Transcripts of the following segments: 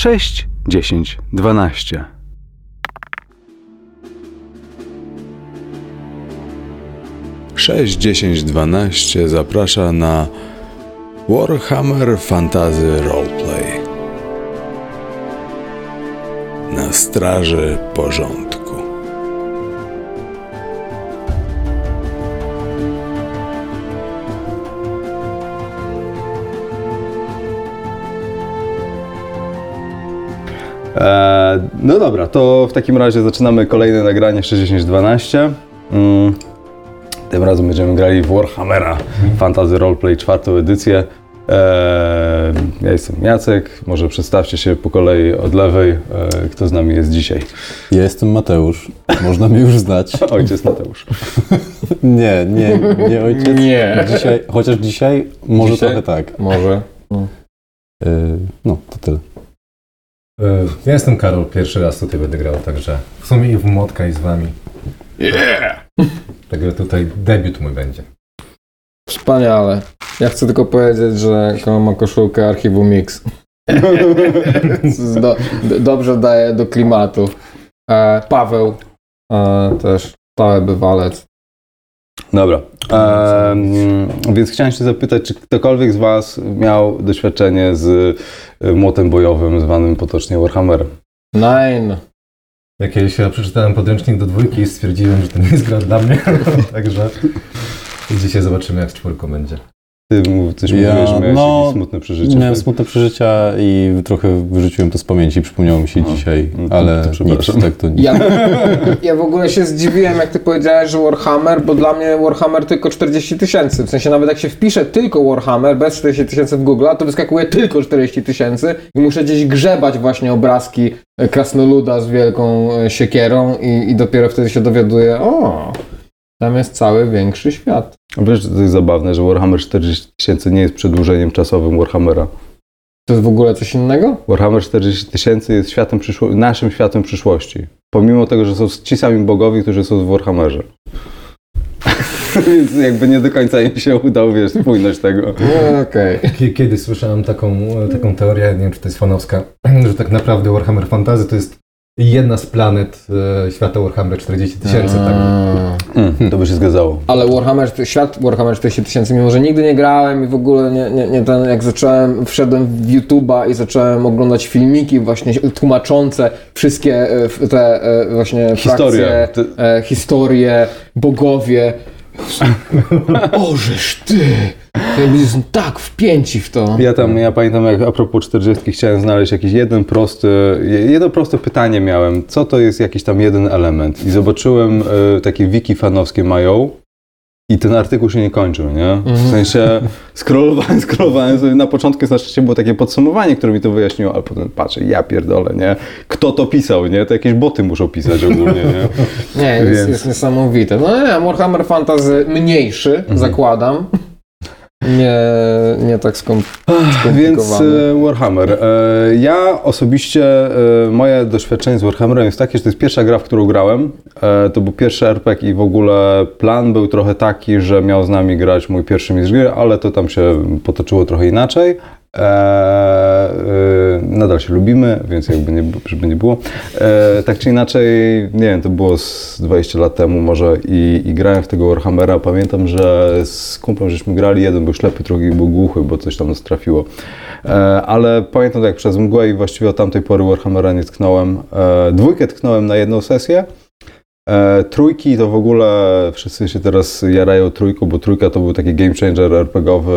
6, 10, 12. Sześć, dziesięć, dwanaście zaprasza na Warhammer Fantasy Roleplay. Na straży porządku. No dobra, to w takim razie zaczynamy kolejne nagranie 6012. Mm, tym razem będziemy grali w Warhammera Fantasy Roleplay czwartą edycję. E, ja jestem Jacek, może przedstawcie się po kolei od lewej, e, kto z nami jest dzisiaj. Ja jestem Mateusz. Można mnie już znać. Ojciec Mateusz. Nie, nie, nie ojciec. Nie. Dzisiaj, chociaż dzisiaj może Dzisiaj? trochę tak. Może. Yy, no, to tyle. E, Ja jestem Karol, pierwszy raz tutaj będę grał, także w sumie i w Młotka i z wami. Yeah! Także tutaj debiut mój będzie. Wspaniale. Ja chcę tylko powiedzieć, że Koło ma koszulkę archiwum Mix. do, do, dobrze daje do klimatu. E, Paweł e, też stały bywalec. Dobra, więc chciałem się zapytać, czy ktokolwiek z Was miał doświadczenie z e, młotem bojowym zwanym potocznie Warhammerem? Nine. Jak kiedyś ja przeczytałem podręcznik do dwójki i stwierdziłem, że to nie jest gra dla mnie, także dzisiaj zobaczymy jak z czwórką będzie. Ty mów- coś Ja- mówiłeś, że miałeś no, jakieś smutne przeżycie. Miałem smutne przeżycia i trochę wyrzuciłem to z pamięci. Przypomniało mi się No, dzisiaj, no to- ale to nic, przepraszam. tak to nie. Ja, ja w ogóle się zdziwiłem, jak ty powiedziałeś, że Warhammer, bo dla mnie Warhammer tylko 40 tysięcy. W sensie nawet jak się wpisze tylko Warhammer bez 40 tysięcy w Google, to wyskakuje tylko 40 tysięcy i muszę gdzieś grzebać właśnie obrazki e, krasnoluda z wielką e, siekierą i, i dopiero wtedy się dowiaduję, o, tam jest cały większy świat. Wiesz, to jest zabawne, że Warhammer 40 tysięcy nie jest przedłużeniem czasowym Warhammera. To jest w ogóle coś innego? Warhammer 40 tysięcy jest światem przyszło- naszym światem przyszłości. Pomimo tego, że są ci sami bogowie, którzy są w Warhammerze. Więc jakby nie do końca im się udał, wiesz, spójność tego. No, Okej. Kie- Kiedyś słyszałem taką, taką teorię, nie wiem czy to jest fanowska, że tak naprawdę Warhammer Fantasy to jest jedna z planet e, świata Warhammer 40 tysięcy. Tak. Mm, to by się zgadzało. Ale Warhammer, świat Warhammer 40 tysięcy, mimo że nigdy nie grałem i w ogóle nie, nie, nie ten, jak zacząłem, wszedłem w YouTube'a i zacząłem oglądać filmiki właśnie tłumaczące wszystkie e, te e, właśnie Historie. frakcje, e, historie, bogowie. Ożeż ty! Jakby są tak wpięci w to. Ja tam, ja pamiętam jak a propos 40 chciałem znaleźć jakiś jeden prosty, jedno proste pytanie miałem, co to jest jakiś tam jeden element i zobaczyłem y, takie wiki fanowskie mają i ten artykuł się nie kończył, nie? W sensie scrollowałem, scrollowałem sobie, na początku na szczęście było takie podsumowanie, które mi to wyjaśniło, ale potem patrzę, ja pierdolę, nie? Kto to pisał, nie? To jakieś boty muszą pisać ogólnie, nie? Nie, jest, Więc- jest niesamowite. No nie, Warhammer Fantasy mniejszy, zakładam. Nie, nie tak skom- Więc e, Warhammer. E, Ja osobiście, e, moje doświadczenie z Warhammerem jest takie, że to jest pierwsza gra, w którą grałem. E, To był pierwszy RPG i w ogóle plan był trochę taki, że miał z nami grać mój pierwszy mistrz gry, ale to tam się potoczyło trochę inaczej. E, e, nadal się lubimy, więc jakby nie, żeby nie było. E, tak czy inaczej, nie wiem, to było z 20 lat temu może i, i grałem w tego Warhammera. Pamiętam, że z kumplem żeśmy grali, jeden był ślepy, drugi był głuchy, bo coś tam nas trafiło. Ale pamiętam jak przez mgłę i właściwie od tamtej pory Warhammera nie tknąłem. Dwójkę tknąłem na jedną sesję. E, trójki to w ogóle wszyscy się teraz jarają trójką, bo trójka to był taki game changer RPGowy,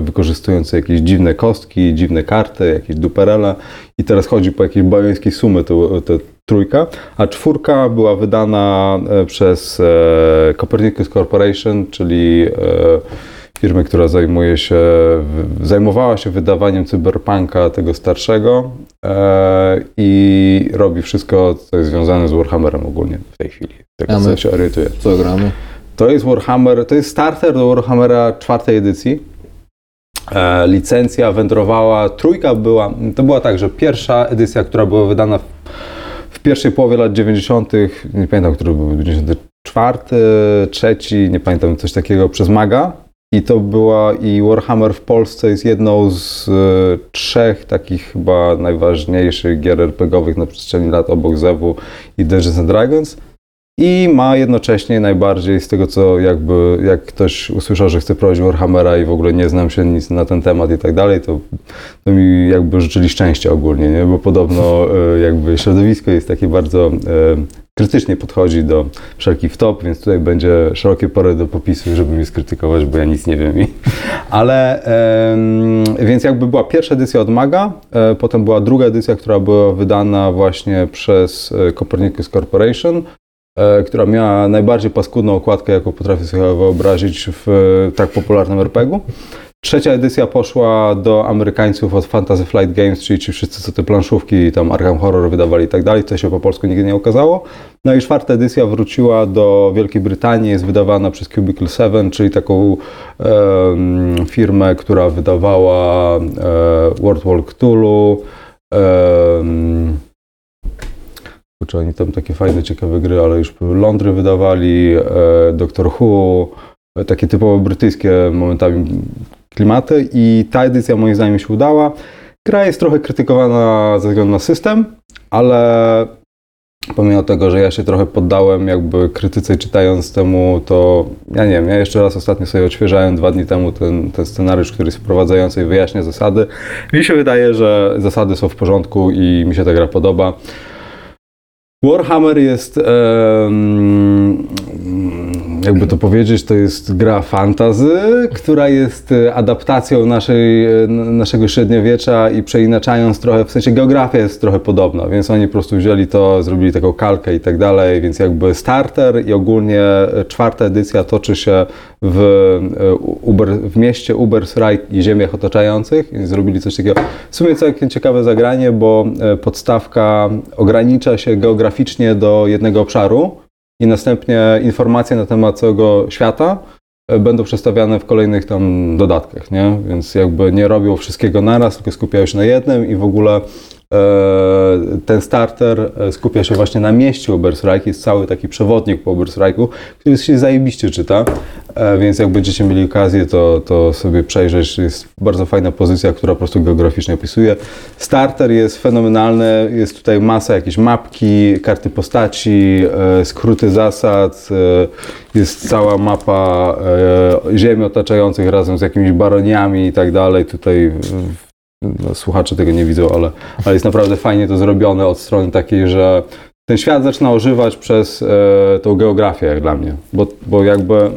wykorzystujący jakieś dziwne kostki, dziwne karty, jakieś duperele. I teraz chodzi po jakiejś bajońskiej sumy to trójka, a czwórka była wydana e, przez e, Copernicus Corporation, czyli e, firmę, która zajmuje się, zajmowała się wydawaniem cyberpunka tego starszego e, i robi wszystko, co jest związane z Warhammerem ogólnie w tej chwili. Co się orientuje. Co gramy? To jest Warhammer, to jest starter do Warhammera czwartej edycji. E, licencja wędrowała, trójka była, to była tak, że pierwsza edycja, która była wydana w, w pierwszej połowie lat 90., nie pamiętam, który był 94, trzeci, nie pamiętam, coś takiego, przez Maga. I to była, i Warhammer w Polsce jest jedną z e, trzech takich chyba najważniejszych gier RPGowych na przestrzeni lat obok Zewu i Dungeons and Dragons. I ma jednocześnie najbardziej z tego, co jakby, jak ktoś usłyszał, że chce prowadzić Warhammera i w ogóle nie znam się nic na ten temat i tak dalej, to, to mi jakby życzyli szczęścia ogólnie, nie? Bo podobno e, jakby środowisko jest takie bardzo e, krytycznie podchodzi do wszelkich wtop, więc tutaj będzie szerokie pole do popisu, żeby mnie skrytykować, bo ja nic nie wiem. Ale więc jakby była pierwsza edycja od Maga, e, potem była druga edycja, która była wydana właśnie przez e, Copernicus Corporation, e, która miała najbardziej paskudną okładkę, jaką potrafię sobie wyobrazić w tak popularnym RPG-u. Trzecia edycja poszła do Amerykańców od Fantasy Flight Games, czyli ci wszyscy, co te planszówki, tam Arkham Horror wydawali i tak dalej, to się po polsku nigdy nie okazało. No i czwarta edycja wróciła do Wielkiej Brytanii, jest wydawana przez Cubicle 7, czyli taką em, firmę, która wydawała e, World War Cthulhu, em, Kurczę, oni tam takie fajne, ciekawe gry, ale już Londry wydawali, e, Doctor Who, e, takie typowo brytyjskie momentami klimaty i ta edycja moim zdaniem się udała. Gra jest trochę krytykowana ze względu na system, ale pomimo tego, że ja się trochę poddałem jakby krytyce czytając temu, to ja nie wiem, ja jeszcze raz ostatnio sobie odświeżałem dwa dni temu ten, ten scenariusz, który jest wprowadzający i wyjaśnia zasady. Mi się wydaje, że zasady są w porządku i mi się ta gra podoba. Warhammer jest, jakby to powiedzieć, to jest gra fantazy, która jest e, adaptacją naszej, e, naszego średniowiecza i przeinaczając trochę, w sensie geografia jest trochę podobna, więc oni po prostu wzięli to, zrobili taką kalkę i tak dalej, więc jakby starter i ogólnie e, czwarta edycja toczy się w, Uber, w mieście Ubersreich i ziemiach otaczających i zrobili coś takiego. W sumie całkiem ciekawe zagranie, bo podstawka ogranicza się geograficznie do jednego obszaru i następnie informacje na temat całego świata e, będą przedstawiane w kolejnych tam dodatkach, nie? Więc jakby nie robią wszystkiego naraz, tylko skupiają się na jednym i w ogóle ten starter e, skupia się właśnie na mieście Oberstreich, jest cały taki przewodnik po Oberstreichu, który się zajebiście czyta, e, więc jak będziecie mieli okazję, to, to sobie przejrzeć, jest bardzo fajna pozycja, która po prostu geograficznie opisuje. Starter jest fenomenalny, jest tutaj masa jakieś mapki, karty postaci, e, skróty zasad, e, jest cała mapa e, ziemi otaczających razem z jakimiś baroniami i tak dalej. Tutaj w- no, słuchacze tego nie widzą, ale, ale jest naprawdę fajnie to zrobione od strony takiej, że ten świat zaczyna ożywać przez e, tą geografię, jak dla mnie. Bo, bo jakby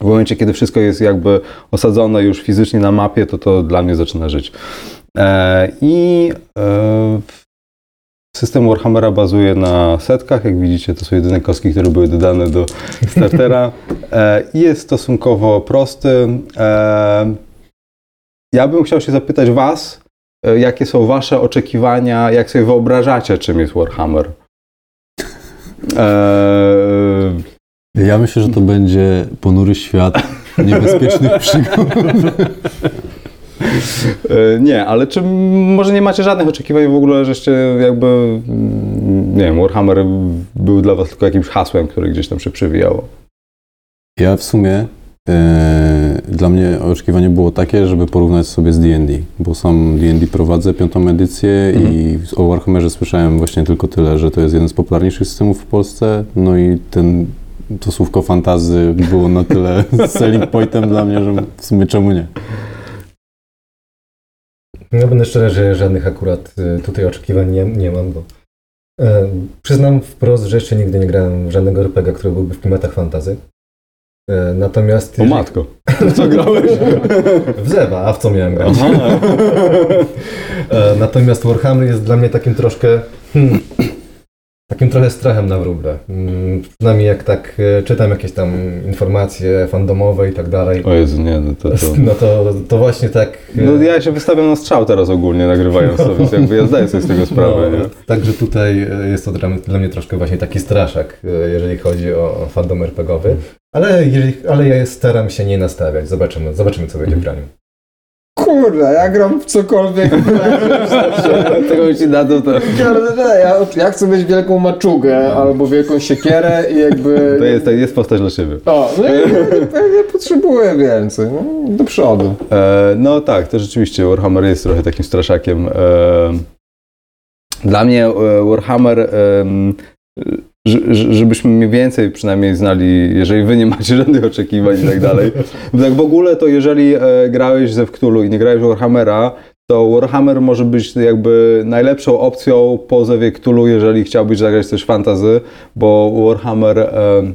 w momencie, kiedy wszystko jest jakby osadzone już fizycznie na mapie, to to dla mnie zaczyna żyć. E, I e, system Warhammera bazuje na setkach. Jak widzicie, to są jedyne kostki, które były dodane do startera. E, jest stosunkowo prosty. Ja bym chciał się zapytać Was, e, jakie są Wasze oczekiwania, jak sobie wyobrażacie, czym jest Warhammer? E, Ja myślę, że to będzie ponury świat niebezpiecznych przygód. E, Nie, ale czy może nie macie żadnych oczekiwań w ogóle, żeście jakby, nie wiem, Warhammer był dla was tylko jakimś hasłem, które gdzieś tam się przewijało? Ja w sumie dla mnie oczekiwanie było takie, żeby porównać sobie z D&D, bo sam D&D prowadzę piątą edycję i o Warhammerze słyszałem właśnie tylko tyle, że to jest jeden z popularniejszych systemów w Polsce, no i ten to słówko fantazy było na tyle selling pointem dla mnie, że w sumie czemu nie. No będę szczery, że żadnych akurat y, tutaj oczekiwań nie, nie mam, bo e, przyznam wprost, że jeszcze nigdy nie grałem żadnego RPG, który byłby w klimatach fantazy. E, natomiast... O matko, co grałeś? W Zewa, a w co miałem grać? E, Natomiast Warhammer jest dla mnie takim troszkę. Hmm, takim trochę strachem na wróble. Mm, Przynajmniej jak tak e, czytam jakieś tam informacje fandomowe i tak dalej. O Jezu, nie, no to, to... No to, to właśnie tak. No ja się wystawiam na strzał teraz ogólnie, nagrywając to, więc jakby ja zdaję sobie z tego sprawę, no, nie? Także tutaj jest to dla mnie, troszkę właśnie taki straszak, jeżeli chodzi o fandom RPGowy. Ale, jeżeli, ale ja staram się nie nastawiać. Zobaczymy, zobaczymy co będzie w graniu. Kurde, ja gram w cokolwiek. Tego ci dadzą to. Ja, ja chcę mieć wielką maczugę albo wielką siekierę i jakby... To jest, to jest postać dla siebie. O, no ja, ja, ja potrzebuję więcej, no, do przodu. E, no tak, to rzeczywiście Warhammer jest trochę takim straszakiem. E, dla mnie e, Warhammer, ż- żebyśmy mniej więcej przynajmniej znali, jeżeli wy nie macie żadnych oczekiwań i tak dalej. Tak w ogóle to jeżeli e, grałeś ze Wktulu i nie grałeś Warhammera, to Warhammer może być jakby najlepszą opcją po Zewie Cthulhu, jeżeli chciałbyś zagrać też fantazy, bo Warhammer... em,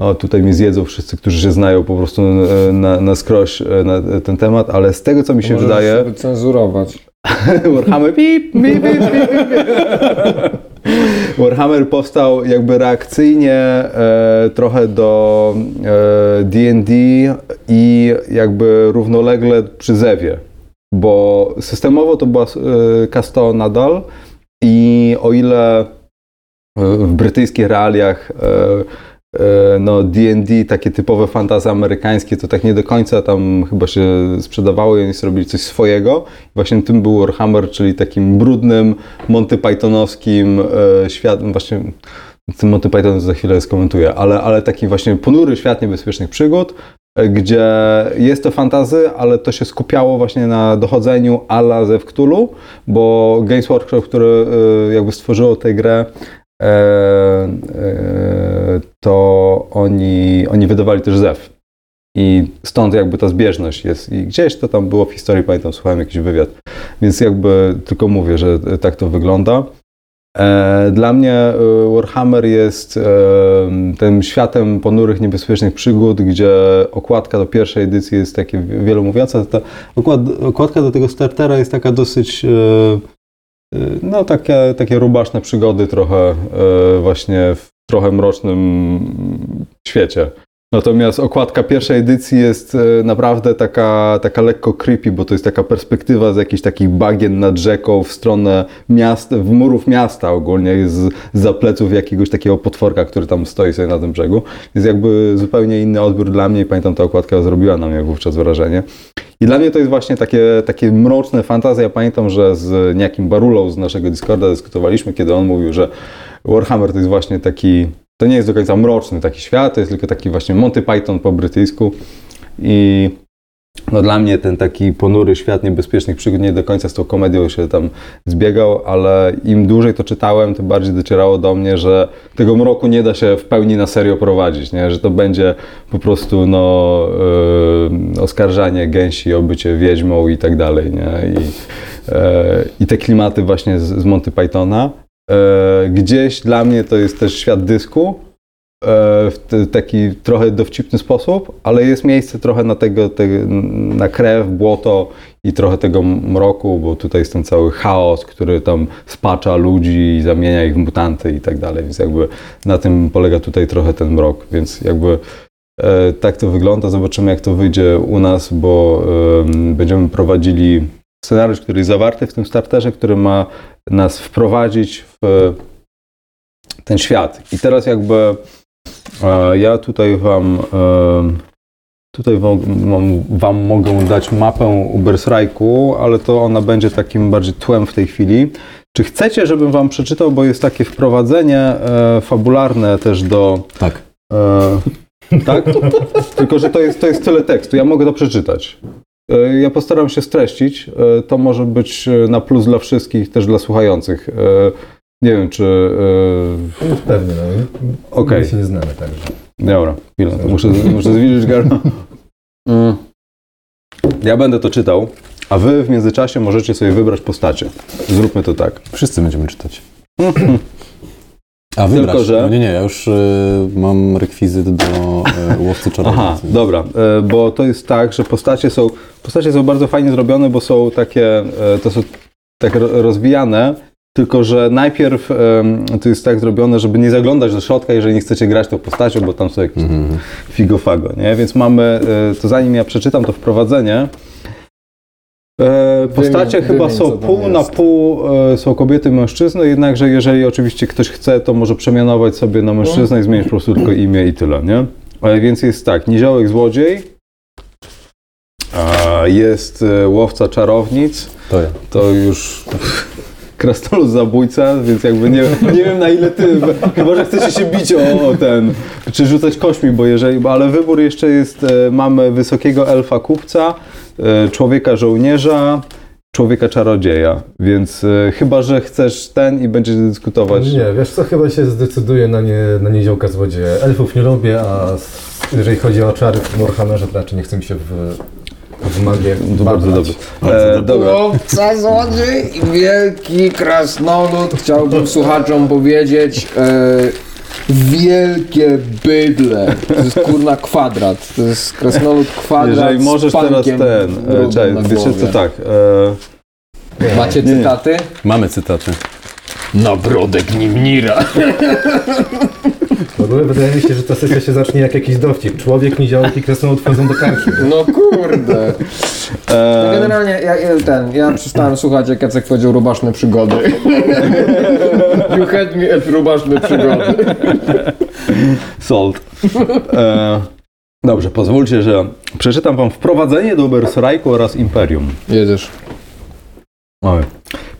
o, tutaj mnie zjedzą wszyscy, którzy się znają po prostu e, na, na skroś e, na ten temat, ale z tego co mi się Możesz wydaje, sobie cenzurować. Warhammer pip, pip, pip, pip. Warhammer powstał jakby reakcyjnie e, trochę do e, D&D i jakby równolegle przy Zewie, bo systemowo to była e, nadal i o ile e, w brytyjskich realiach e, e, no D&D, takie typowe fantazy amerykańskie, to tak nie do końca tam chyba się sprzedawały i oni sobie robili coś swojego. Właśnie tym był Warhammer, czyli takim brudnym, Monty Pythonowskim e, światem, właśnie tym Monty Python za chwilę skomentuję, ale, ale taki właśnie ponury świat niebezpiecznych przygód, e, gdzie jest to fantazy, ale to się skupiało właśnie na dochodzeniu ala ze Cthulhu, bo Games Workshop, które e, jakby stworzyło tę grę, e, e, to oni, oni wydawali też ZEW. I stąd jakby ta zbieżność jest. I gdzieś to tam było w historii, pamiętam, słuchałem jakiś wywiad. Więc jakby tylko mówię, że tak to wygląda. E, Dla mnie e, Warhammer jest e, tym światem ponurych, niebezpiecznych przygód, gdzie okładka do pierwszej edycji jest takie wielomówiąca. Ta okład, okładka do tego startera jest taka dosyć, no takie, takie rubaszne przygody trochę właśnie w trochę mrocznym świecie. Natomiast okładka pierwszej edycji jest e, naprawdę taka, taka lekko creepy, bo to jest taka perspektywa z jakichś takich bagien nad rzeką w stronę miast, w murów miasta ogólnie, z, z pleców jakiegoś takiego potworka, który tam stoi sobie na tym brzegu. Jest jakby zupełnie inny odbiór dla mnie i pamiętam, ta okładka zrobiła na mnie wówczas wrażenie. I dla mnie to jest właśnie takie, takie mroczne fantazje. Ja pamiętam, że z niejakim Barulą z naszego Discorda dyskutowaliśmy, kiedy on mówił, że Warhammer to jest właśnie taki, to nie jest do końca mroczny taki świat, to jest tylko taki właśnie Monty Python po brytyjsku i no dla mnie ten taki ponury świat niebezpiecznych przygód nie do końca z tą komedią się tam zbiegał, ale im dłużej to czytałem, tym bardziej docierało do mnie, że tego mroku nie da się w pełni na serio prowadzić, nie? że to będzie po prostu no, yy, oskarżanie gęsi o bycie wiedźmą i tak dalej. Nie? I, yy, I te klimaty właśnie z, z Monty Pythona. E, Gdzieś dla mnie to jest też świat dysku, w t- taki trochę dowcipny sposób, ale jest miejsce trochę na tego, te, na krew, błoto i trochę tego mroku, bo tutaj jest ten cały chaos, który tam spacza ludzi i zamienia ich w mutanty i tak dalej, więc jakby na tym polega tutaj trochę ten mrok, więc jakby e, tak to wygląda, zobaczymy jak to wyjdzie u nas, bo em, będziemy prowadzili scenariusz, który jest zawarty w tym starterze, który ma nas wprowadzić w ten świat. I teraz jakby e, ja tutaj wam tutaj wam, wam, mogę dać mapę Ubersrajku, ale to ona będzie takim bardziej tłem w tej chwili. Czy chcecie, żebym wam przeczytał, bo jest takie wprowadzenie e, fabularne też do... Tak. E, tak? Tylko, że to jest, to jest tyle tekstu. Ja mogę to przeczytać. E, Ja postaram się streścić. E, To może być e, na plus dla wszystkich, też dla słuchających. E, Nie wiem, czy. No, pewnie, no. Okej. My się nie znamy także. Dobra, chwilę. Muszę, muszę zwilżyć gardło. Mm. Ja będę to czytał, a wy w międzyczasie możecie sobie wybrać postacie. Zróbmy to tak. Wszyscy będziemy czytać. A wybrać. Tylko, że- No nie, nie, ja już y, mam rekwizyt do y, łowcy czarownic. Aha, dobra, e, bo to jest tak, że postacie są, postacie są bardzo fajnie zrobione, bo są takie, to są tak ro- rozwijane, tylko że najpierw em, to jest tak zrobione, żeby nie zaglądać do środka, jeżeli nie chcecie grać tą postacią, bo tam są jakieś Mhm. figofago, nie? Więc mamy, e, to zanim ja przeczytam to wprowadzenie, e, postacie Wymień- chyba wymień, są pół na jest. pół, e, są kobiety i mężczyzny, jednakże jeżeli oczywiście ktoś chce, to może przemianować sobie na mężczyznę i zmienić po prostu tylko imię i tyle, nie? E, Więc jest tak, Niziołek Złodziej, A jest e, łowca czarownic, To ja. to już krasnolud zabójca, więc jakby nie, nie wiem na ile ty, chyba że chcecie się bić o, o ten, czy rzucać kośmi, bo jeżeli, ale wybór jeszcze jest, e, mamy wysokiego elfa kupca, e, człowieka żołnierza, człowieka czarodzieja, więc e, chyba, że chcesz ten i będziesz dyskutować. Nie, wiesz co, chyba się zdecyduję na, nie, na niziołka złodzieja. Elfów nie lubię, a jeżeli chodzi o czary w Warhammerze, to raczej nie chce mi się w, w magię To bardzo babrać. dobrze. E, dobra. Łowca złodziej i wielki krasnolud. Chciałbym słuchaczom powiedzieć e, wielkie bydle. To jest kurna kwadrat. To jest krasnolud kwadrat Jeżeli z możesz teraz pankiem ten, e, czekaj, na głowie. co tak, e, Macie Nie, nie. cytaty? Mamy cytaty. Na brodek Nimnira. W ogóle wydaje mi się, że ta sesja się zacznie jak jakiś dowcip. Człowiek, niziołek i krasnolud wchodzą do karczmy. No kurde. No generalnie ja, ja, ten, ja przestałem słuchać, jak Jacek powiedział rubaszne przygody. You had me at rubaszne przygody. Salt. E, dobrze, pozwólcie, że przeczytam wam wprowadzenie do Berserku oraz Imperium. Jedziesz. Mamy.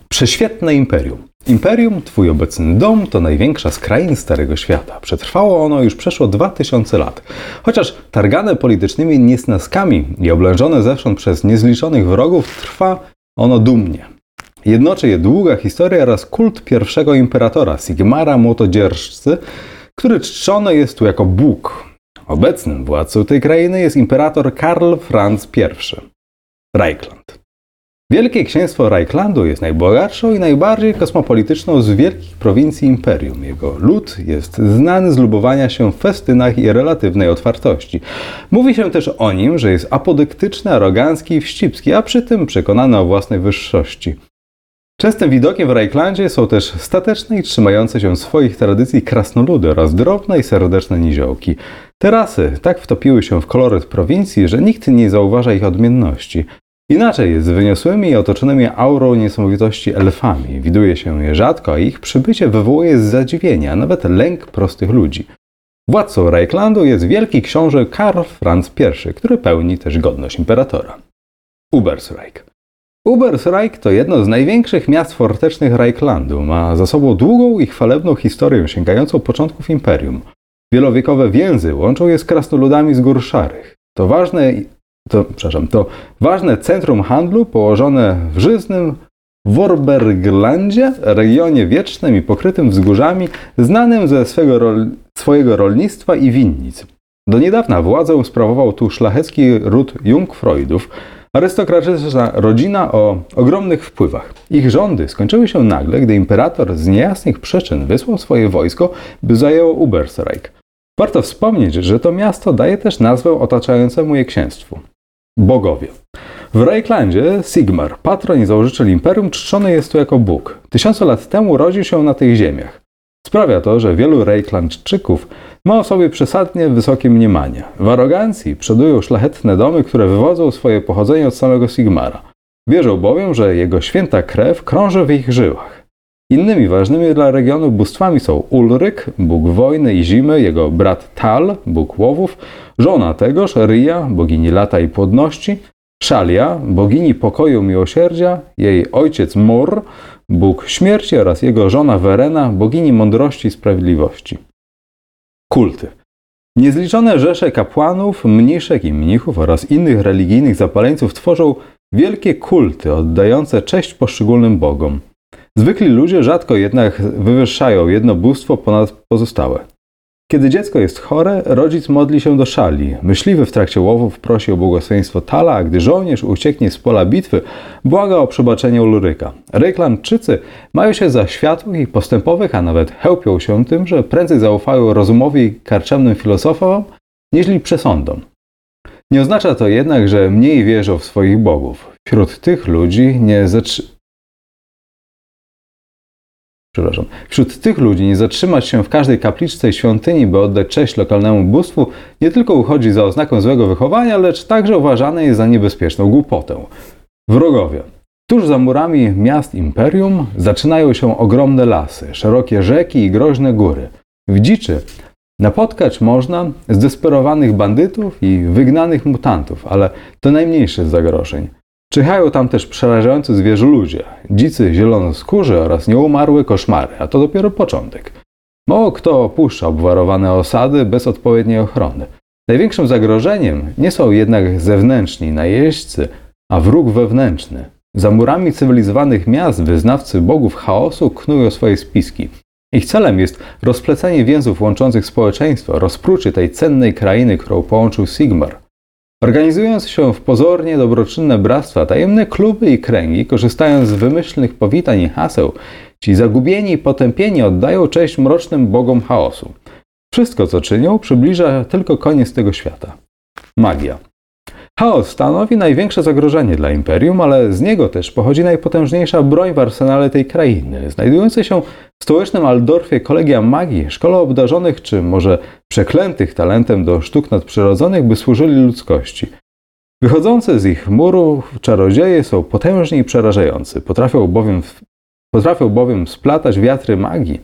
Prześwietne Imperium. Imperium, twój obecny dom, to największa z krain Starego Świata. Przetrwało ono już przeszło 2000 lat. Chociaż targane politycznymi niesnaskami i oblężone zewsząd przez niezliczonych wrogów, trwa ono dumnie. Jednoczy je długa historia oraz kult pierwszego imperatora, Sigmara Młotodzierżcy, który czczony jest tu jako Bóg. Obecnym władcą tej krainy jest imperator Karl Franz I. Reichland. Wielkie Księstwo Reichlandu jest najbogatszą i najbardziej kosmopolityczną z wielkich prowincji imperium. Jego lud jest znany z lubowania się w festynach i relatywnej otwartości. Mówi się też o nim, że jest apodyktyczny, arogancki i wścibski, a przy tym przekonany o własnej wyższości. Częstym widokiem w Reichlandzie są też stateczne i trzymające się swoich tradycji krasnoludy oraz drobne i serdeczne niziołki. Te rasy tak wtopiły się w koloryt prowincji, że nikt nie zauważa ich odmienności. Inaczej jest z wyniosłymi i otoczonymi aurą niesamowitości elfami. Widuje się je rzadko, a ich przybycie wywołuje zadziwienie, a nawet lęk prostych ludzi. Władcą Reichlandu jest wielki książę Karl Franz I, który pełni też godność imperatora. Ubersreich. Ubersreich to jedno z największych miast fortecznych Reichlandu. Ma za sobą długą i chwalebną historię sięgającą początków imperium. Wielowiekowe więzy łączą je z krasnoludami z gór szarych. To ważne, to, przepraszam, to ważne centrum handlu położone w żyznym Worberglandzie, regionie wiecznym i pokrytym wzgórzami, znanym ze swego rol, swojego rolnictwa i winnic. Do niedawna władzę sprawował tu szlachecki ród Jungfreudów, arystokratyczna rodzina o ogromnych wpływach. Ich rządy skończyły się nagle, gdy imperator z niejasnych przyczyn wysłał swoje wojsko, by zajęło Ubersreich. Warto wspomnieć, że to miasto daje też nazwę otaczającemu je księstwu. Bogowie. W Reichlandzie Sigmar, patron i założyciel imperium, czczony jest tu jako Bóg. Tysiące lat temu rodził się na tych ziemiach. Sprawia to, że wielu Reichlandczyków ma o sobie przesadnie wysokie mniemanie. W arogancji przodują szlachetne domy, które wywodzą swoje pochodzenie od samego Sigmara. Wierzą bowiem, że jego święta krew krąży w ich żyłach. Innymi ważnymi dla regionu bóstwami są Ulryk, bóg wojny i zimy, jego brat Tal, bóg łowów, żona tegoż, Ryja, bogini lata i płodności, Szalia, bogini pokoju i miłosierdzia, jej ojciec Mur, bóg śmierci oraz jego żona Werena, bogini mądrości i sprawiedliwości. Kulty. Niezliczone rzesze kapłanów, mniszek i mnichów oraz innych religijnych zapaleńców tworzą wielkie kulty oddające cześć poszczególnym bogom. Zwykli ludzie rzadko jednak wywyższają jedno bóstwo ponad pozostałe. Kiedy dziecko jest chore, rodzic modli się do szali. Myśliwy w trakcie łowów prosi o błogosławieństwo Tala, a gdy żołnierz ucieknie z pola bitwy, błaga o przebaczenie Ulryka. Rejklandczycy mają się za światłych i postępowych, a nawet chełpią się tym, że prędzej zaufają rozumowi i karczemnym filozofom, niźli przesądom. Nie oznacza to jednak, że mniej wierzą w swoich bogów. Wśród tych ludzi nie zatrzy... Przepraszam. Wśród tych ludzi nie zatrzymać się w każdej kapliczce i świątyni, by oddać cześć lokalnemu bóstwu, nie tylko uchodzi za oznaką złego wychowania, lecz także uważane jest za niebezpieczną głupotę. Wrogowie. Tuż za murami miast imperium zaczynają się ogromne lasy, szerokie rzeki i groźne góry. W dziczy Napotkać można zdesperowanych bandytów i wygnanych mutantów, ale to najmniejsze z zagrożeń. Czyhają tam też przerażający zwierzę ludzie, dzicy zielonoskórzy oraz nieumarłe koszmary, a to dopiero początek. Mało kto opuszcza obwarowane osady bez odpowiedniej ochrony. Największym zagrożeniem nie są jednak zewnętrzni najeźdźcy, a wróg wewnętrzny. Za murami cywilizowanych miast wyznawcy bogów chaosu knują swoje spiski. Ich celem jest rozplecenie więzów łączących społeczeństwo, rozprucie tej cennej krainy, którą połączył Sigmar. Organizując się w pozornie dobroczynne bractwa, tajemne kluby i kręgi, korzystając z wymyślnych powitań i haseł, ci zagubieni i potępieni oddają cześć mrocznym bogom chaosu. Wszystko, co czynią, przybliża tylko koniec tego świata. Magia. Chaos stanowi największe zagrożenie dla imperium, ale z niego też pochodzi najpotężniejsza broń w arsenale tej krainy. Znajdujące się w stołecznym Aldorfie kolegia magii, szkole obdarzonych czy może przeklętych talentem do sztuk nadprzyrodzonych, by służyli ludzkości. Wychodzące z ich murów czarodzieje są potężni i przerażający. Potrafią bowiem, potrafią bowiem splatać wiatry magii,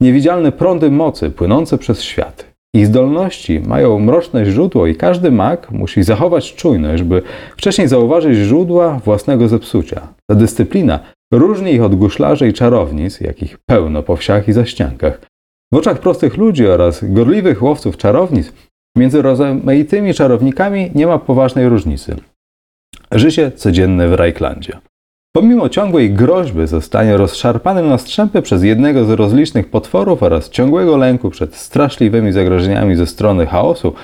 niewidzialne prądy mocy płynące przez świat. Ich zdolności mają mroczne źródło i każdy mag musi zachować czujność, by wcześniej zauważyć źródła własnego zepsucia. Ta dyscyplina różni ich od guszlarzy i czarownic, jakich pełno po wsiach i zaściankach. W oczach prostych ludzi oraz gorliwych łowców czarownic między rozmaitymi czarownikami nie ma poważnej różnicy. Życie codzienne w Rajklandzie. Pomimo ciągłej groźby zostanie rozszarpanym na strzępy przez jednego z rozlicznych potworów oraz ciągłego lęku przed straszliwymi zagrożeniami ze strony chaosu,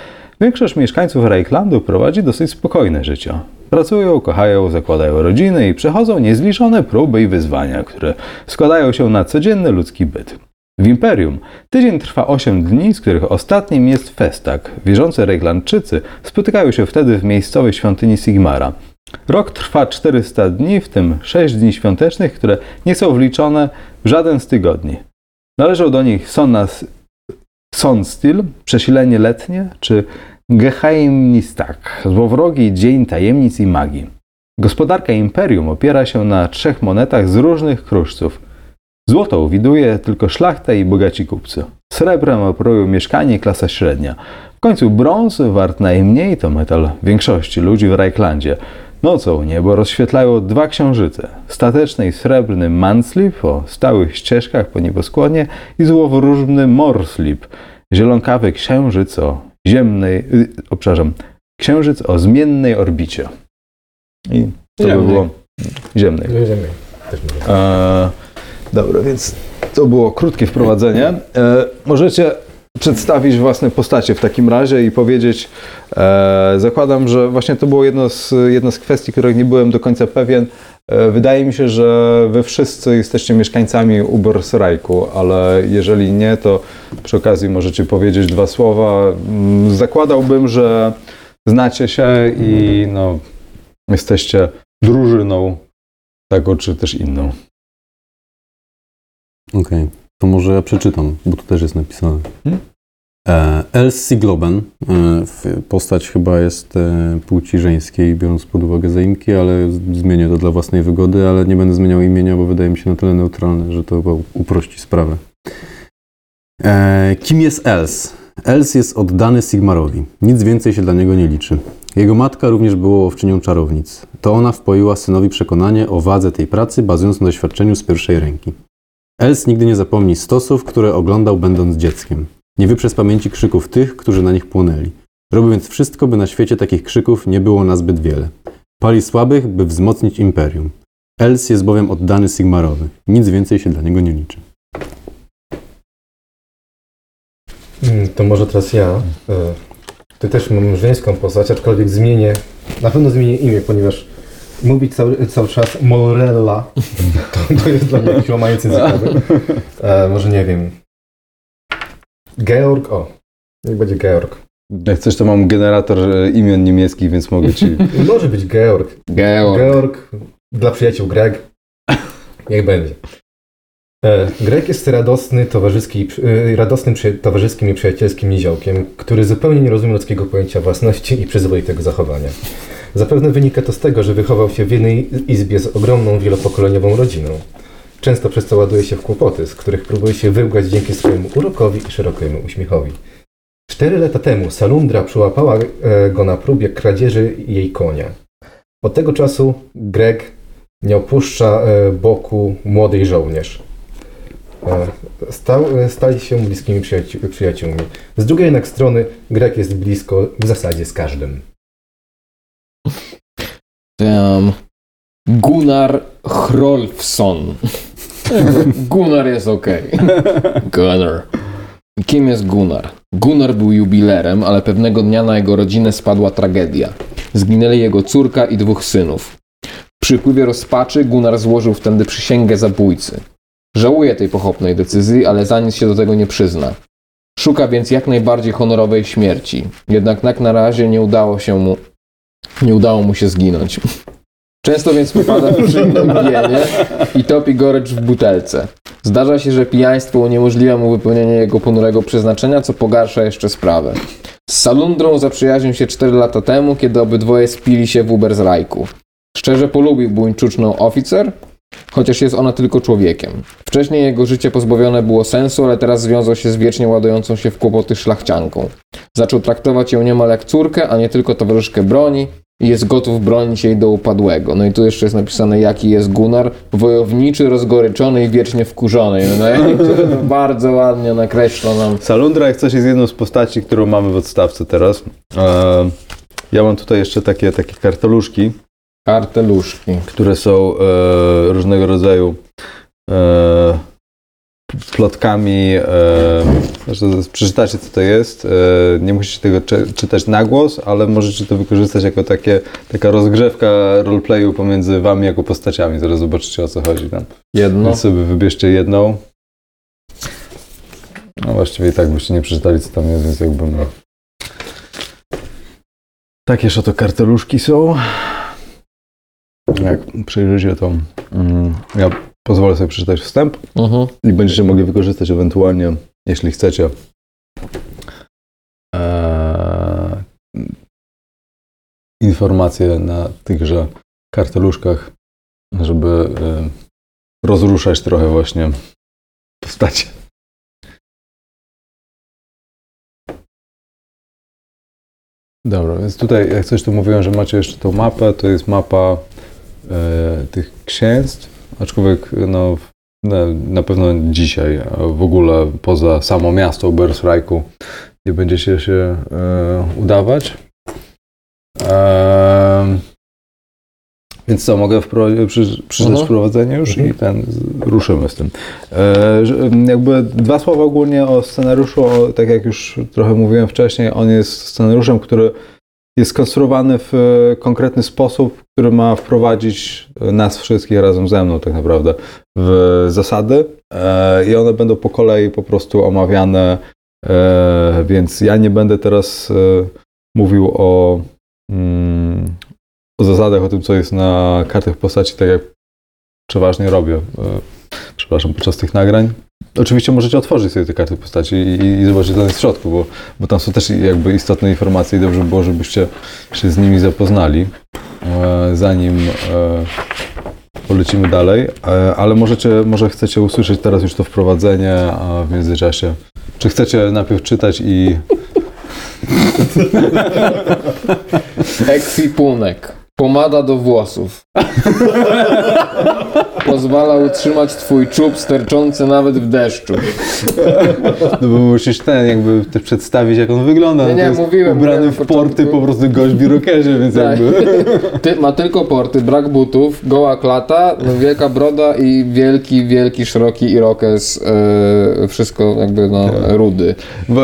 większość mieszkańców Rajklandu prowadzi dosyć spokojne życie. Pracują, kochają, zakładają rodziny i przechodzą niezliczone próby i wyzwania, które składają się na codzienny ludzki byt. W Imperium tydzień trwa 8 dni, z których ostatnim jest Festak. Wierzący Rejklandczycy spotykają się wtedy w miejscowej świątyni Sigmara. Rok trwa 400 dni, w tym 6 dni świątecznych, które nie są wliczone w żaden z tygodni. Należą do nich Sonnas, Sonstil, przesilenie letnie, czy Geheimnistak, złowrogi dzień tajemnic i magii. Gospodarka imperium opiera się na trzech monetach z różnych kruszców. Złoto widuje tylko szlachta i bogaci kupcy. Srebrem operują mieszkanie i klasa średnia. W końcu brąz, wart najmniej, to metal większości ludzi w Rajklandzie. Nocą niebo rozświetlają dwa księżyce. Stateczny i srebrny manslip o stałych ścieżkach po nieboskłonie i złowróżny morslip, zielonkawy księżyc o ziemnej, y, o, przepraszam, księżyc o zmiennej orbicie. I to by Ziemnej. było ziemnej. Też może. E, dobra, więc to było krótkie wprowadzenie. E, możecie przedstawić własne postacie w takim razie i powiedzieć, e, zakładam, że właśnie to było jedno z, jedna z kwestii, których nie byłem do końca pewien. E, wydaje mi się, że wy wszyscy jesteście mieszkańcami Ubersrajku, ale jeżeli nie, to przy okazji możecie powiedzieć dwa słowa. Mm, Zakładałbym, że znacie się i no, jesteście drużyną taką czy też inną. Okej, to może ja przeczytam, bo tu też jest napisane. Hmm? Els Sigloben, e, postać chyba jest e, płci żeńskiej, biorąc pod uwagę zaimki, ale zmienię to dla własnej wygody, ale nie będę zmieniał imienia, bo wydaje mi się na tyle neutralne, że to uprości sprawę. E, kim jest Els? Els jest oddany Sigmarowi. Nic więcej się dla niego nie liczy. Jego matka również była łowczynią czarownic. To ona wpoiła synowi przekonanie o wadze tej pracy, bazując na doświadczeniu z pierwszej ręki. Els nigdy nie zapomni stosów, które oglądał będąc dzieckiem. Nie wyprze z pamięci krzyków tych, którzy na nich płonęli. Robi więc wszystko, by na świecie takich krzyków nie było nazbyt wiele. Pali słabych, by wzmocnić imperium. Els jest bowiem oddany Sigmarowy. Nic więcej się dla niego nie liczy. Mm, To może teraz ja. E, Tu też mam żeńską postać, aczkolwiek zmienię, na pewno zmienię imię, ponieważ mówić cały, cały czas Morella to, to jest dla mnie jakiś łamaniec językowy. E, może nie wiem. Georg, o, niech będzie Georg. Jak chcesz, to mam generator e, imion niemieckich, więc mogę ci. Może być Georg. Georg. Georg, dla przyjaciół Greg. Niech będzie. E, Greg jest radosny, towarzyski, e, radosnym, towarzyskim i przyjacielskim niziołkiem, który zupełnie nie rozumie ludzkiego pojęcia własności i przyzwoitego zachowania. Zapewne wynika to z tego, że wychował się w jednej izbie z ogromną, wielopokoleniową rodziną. Często przez to ładuje się w kłopoty, z których próbuje się wyłgać dzięki swojemu urokowi i szerokiemu uśmiechowi. Cztery lata temu Salundra przyłapała e, go na próbie kradzieży jej konia. Od tego czasu Greg nie opuszcza e, boku młodej żołnierz. E, Stał, stali się bliskimi przyjaciół, przyjaciółmi. Z drugiej jednak strony Greg jest blisko w zasadzie z każdym. Tam Gunnar Hrolfsson. Gunnar jest okej. Gunnar. Kim jest Gunnar? Gunnar był jubilerem, ale pewnego dnia na jego rodzinę spadła tragedia. Zginęli jego córka i dwóch synów. W przypływie rozpaczy Gunnar złożył wtedy przysięgę zabójcy. Żałuje tej pochopnej decyzji, ale za nic się do tego nie przyzna. Szuka więc jak najbardziej honorowej śmierci. Jednak jak na razie nie udało się mu nie udało mu się zginąć. Często więc popada w przygnębienie i topi gorycz w butelce. Zdarza się, że pijaństwo uniemożliwia mu wypełnienie jego ponurego przeznaczenia, co pogarsza jeszcze sprawę. Z Salundrą zaprzyjaźnił się 4 lata temu, kiedy obydwoje spili się w Ubersrajku. Szczerze polubił buńczuczną oficer, chociaż jest ona tylko człowiekiem. Wcześniej jego życie pozbawione było sensu, ale teraz związał się z wiecznie ładującą się w kłopoty szlachcianką. Zaczął traktować ją niemal jak córkę, a nie tylko towarzyszkę broni jest gotów bronić jej do upadłego. No i tu jeszcze jest napisane, jaki jest Gunnar. Wojowniczy, rozgoryczony i wiecznie wkurzony. No i to bardzo ładnie nakreśla nam. Salundra, jak coś, jest jedną z postaci, którą mamy w odstawce teraz. E, ja mam tutaj jeszcze takie, takie karteluszki, Karteluszki. które są e, różnego rodzaju e, plotkami. E, przeczytacie, co to jest. E, nie musicie tego czy, czytać na głos, ale możecie to wykorzystać jako takie, taka rozgrzewka roleplayu pomiędzy wami jako postaciami. Zaraz zobaczycie, o co chodzi tam. Jedno. Więc sobie wybierzcie jedną. No właściwie i tak byście nie przeczytali, co tam jest, więc jakbym... Takie oto karteluszki są. Jak przejrzycie to, mm, ja pozwolę sobie przeczytać wstęp Mhm. i będziecie mogli wykorzystać ewentualnie, jeśli chcecie, e, informacje na tychże karteluszkach, żeby e, rozruszać trochę właśnie postacie. Dobra, więc tutaj, jak coś tu mówiłem, że macie jeszcze tą mapę, to jest mapa e, tych księstw, aczkolwiek no, na, na pewno dzisiaj e, w ogóle poza samo miasto Ubersreiku nie będziecie się e, udawać. Em, więc co, mogę wpro- przy, przeczytać Mhm. wprowadzenie już Mhm. i ten, z- ruszymy z tym. E, jakby dwa słowa ogólnie o scenariuszu, o, tak jak już trochę mówiłem wcześniej, on jest scenariuszem, który jest skonstruowany w e, konkretny sposób, który ma wprowadzić e, nas wszystkich razem ze mną tak naprawdę w zasady e, i one będą po kolei po prostu omawiane, e, więc ja nie będę teraz mówił o, mm, o zasadach, o tym, co jest na kartach postaci, tak jak przeważnie robię, przepraszam, podczas tych nagrań. Oczywiście możecie otworzyć sobie te karty postaci i, i zobaczyć, co jest w środku, bo, bo tam są też jakby istotne informacje i dobrze by było, żebyście się z nimi zapoznali, e, zanim e, polecimy dalej. E, ale możecie, może chcecie usłyszeć teraz już to wprowadzenie, a w międzyczasie, czy chcecie najpierw czytać i Ekwipunek. Pomada do włosów. Pozwala utrzymać twój czub sterczący nawet w deszczu. No bo musisz ten jakby też przedstawić, jak on wygląda. Nie, no nie, mówiłem, ubrany w na porty początku. po prostu gość w więc Tak. jakby... Ty, ma tylko porty, brak butów, goła klata, no wielka broda i wielki, wielki, szeroki irokez, e, wszystko jakby no, rudy. W,